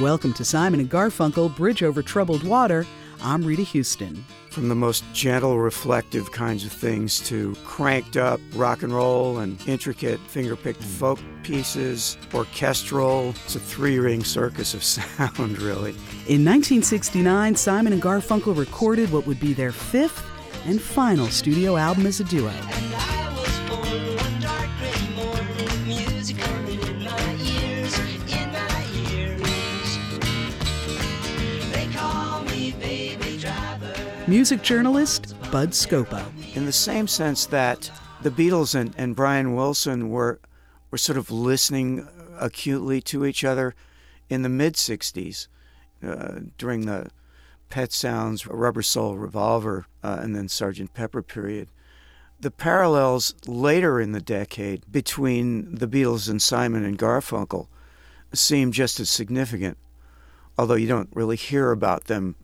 Welcome to Simon and Garfunkel Bridge Over Troubled Water. I'm Rita Houston. From the most gentle, reflective kinds of things to cranked up rock and roll and intricate finger picked hmm. folk pieces, orchestral. It's a three ring circus of sound, really. In 1969, Simon and Garfunkel recorded what would be their fifth and final studio album as a duo. Music journalist Bud Scoppa. In the same sense that the Beatles and, and Brian Wilson were, were sort of listening acutely to each other in the mid 60s uh, during the Pet Sounds, Rubber Soul Revolver, uh, and then Sgt. Pepper period. The parallels later in the decade between the Beatles and Simon and Garfunkel seem just as significant, although you don't really hear about them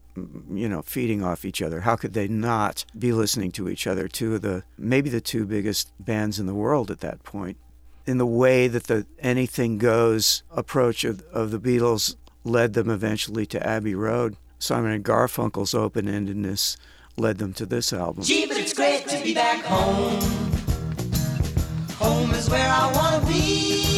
you know, feeding off each other. How could they not be listening to each other? Two of the maybe the two biggest bands in the world at that point. In the way that the anything goes approach of, of the Beatles led them eventually to Abbey Road, Simon and Garfunkel's open endedness led them to this album. Gee, but it's great to be back home. Home is where I want to be.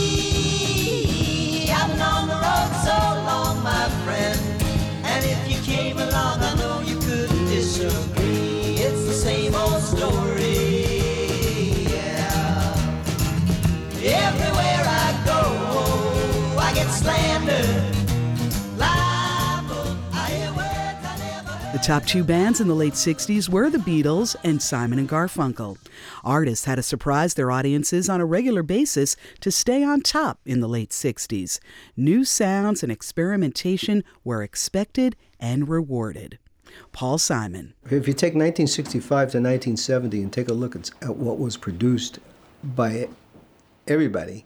Top two bands in the late 60s were the Beatles and Simon and Garfunkel. Artists had to surprise their audiences on a regular basis to stay on top in the late 60s. New sounds and experimentation were expected and rewarded. Paul Simon. If you take 1965 to 1970 and take a look at, at what was produced by everybody,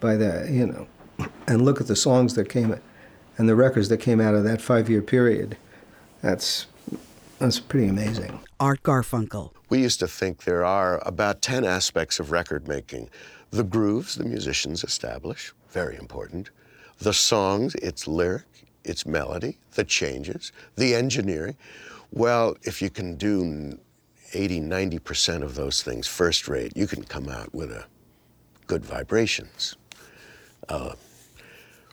by the, you know, and look at the songs that came and the records that came out of that five year period, that's, that's pretty amazing. Art Garfunkel. We used to think there are about 10 aspects of record making. The grooves the musicians establish, very important. The songs, its lyric, its melody, the changes, the engineering. Well, if you can do 80, 90% of those things first rate, you can come out with a good vibrations. Uh,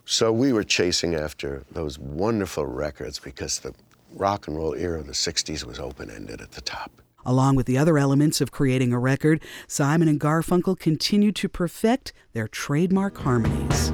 so we were chasing after those wonderful records because the rock and roll era of the 60s was open ended at the top. Along with the other elements of creating a record, Simon and Garfunkel continued to perfect their trademark harmonies.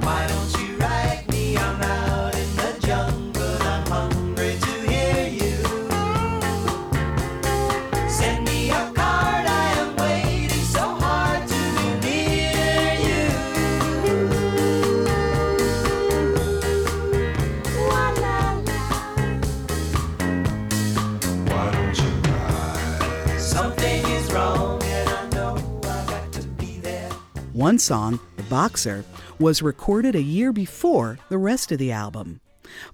One song, The Boxer, was recorded a year before the rest of the album.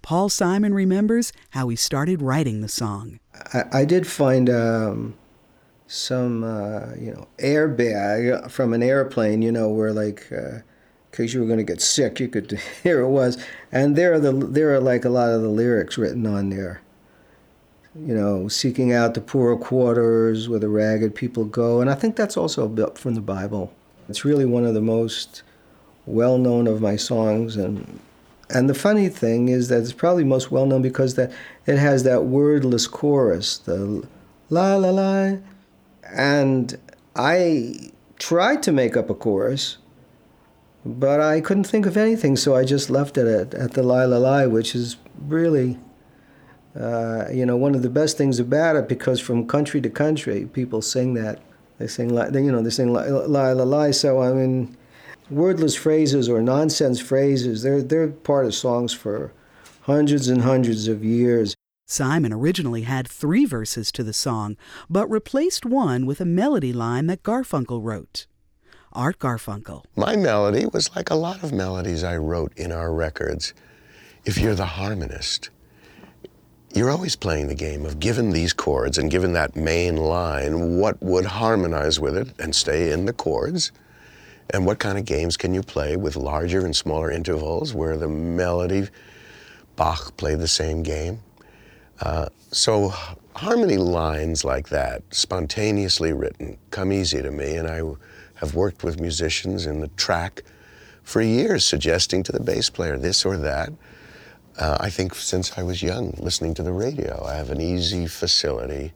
Paul Simon remembers how he started writing the song. I, I did find um, some, uh, you know, airbag from an airplane, you know, where like, uh, case you were going to get sick, you could, here it was. And there are, the, there are like a lot of the lyrics written on there. You know, seeking out the poorer quarters where the ragged people go. And I think that's also built from the Bible. It's really one of the most well known of my songs. And, and the funny thing is that it's probably most well known because that it has that wordless chorus, the la la la. And I tried to make up a chorus, but I couldn't think of anything, so I just left it at, at the la la la, which is really, uh, you know, one of the best things about it because from country to country, people sing that. They sing, la, you know, they sing la la la la. So I mean, wordless phrases or nonsense phrases, they're they're part of songs for hundreds and hundreds of years. Simon originally had three verses to the song, but replaced one with a melody line that Garfunkel wrote. Art Garfunkel. My melody was like a lot of melodies I wrote in our records. If you're the harmonist, you're always playing the game of given these chords and given that main line, what would harmonize with it and stay in the chords? And what kind of games can you play with larger and smaller intervals where the melody, Bach played the same game? Uh, so harmony lines like that, spontaneously written, come easy to me, and I have worked with musicians in the track for years, suggesting to the bass player this or that. Uh, I think since I was young, listening to the radio, I have an easy facility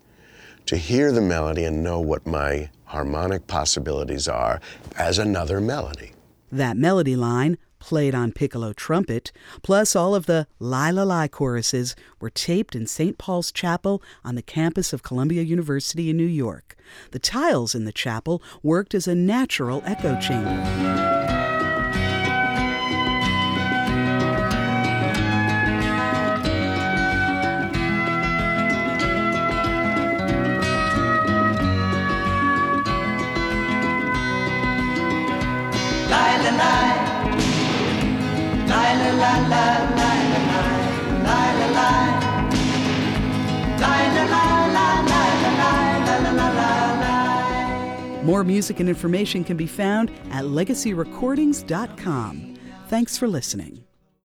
to hear the melody and know what my harmonic possibilities are as another melody. That melody line, played on piccolo trumpet, plus all of the Lie La Lie choruses were taped in St. Paul's Chapel on the campus of Columbia University in New York. The tiles in the chapel worked as a natural echo chamber. More music and information can be found at legacyrecordings.com. Thanks for listening.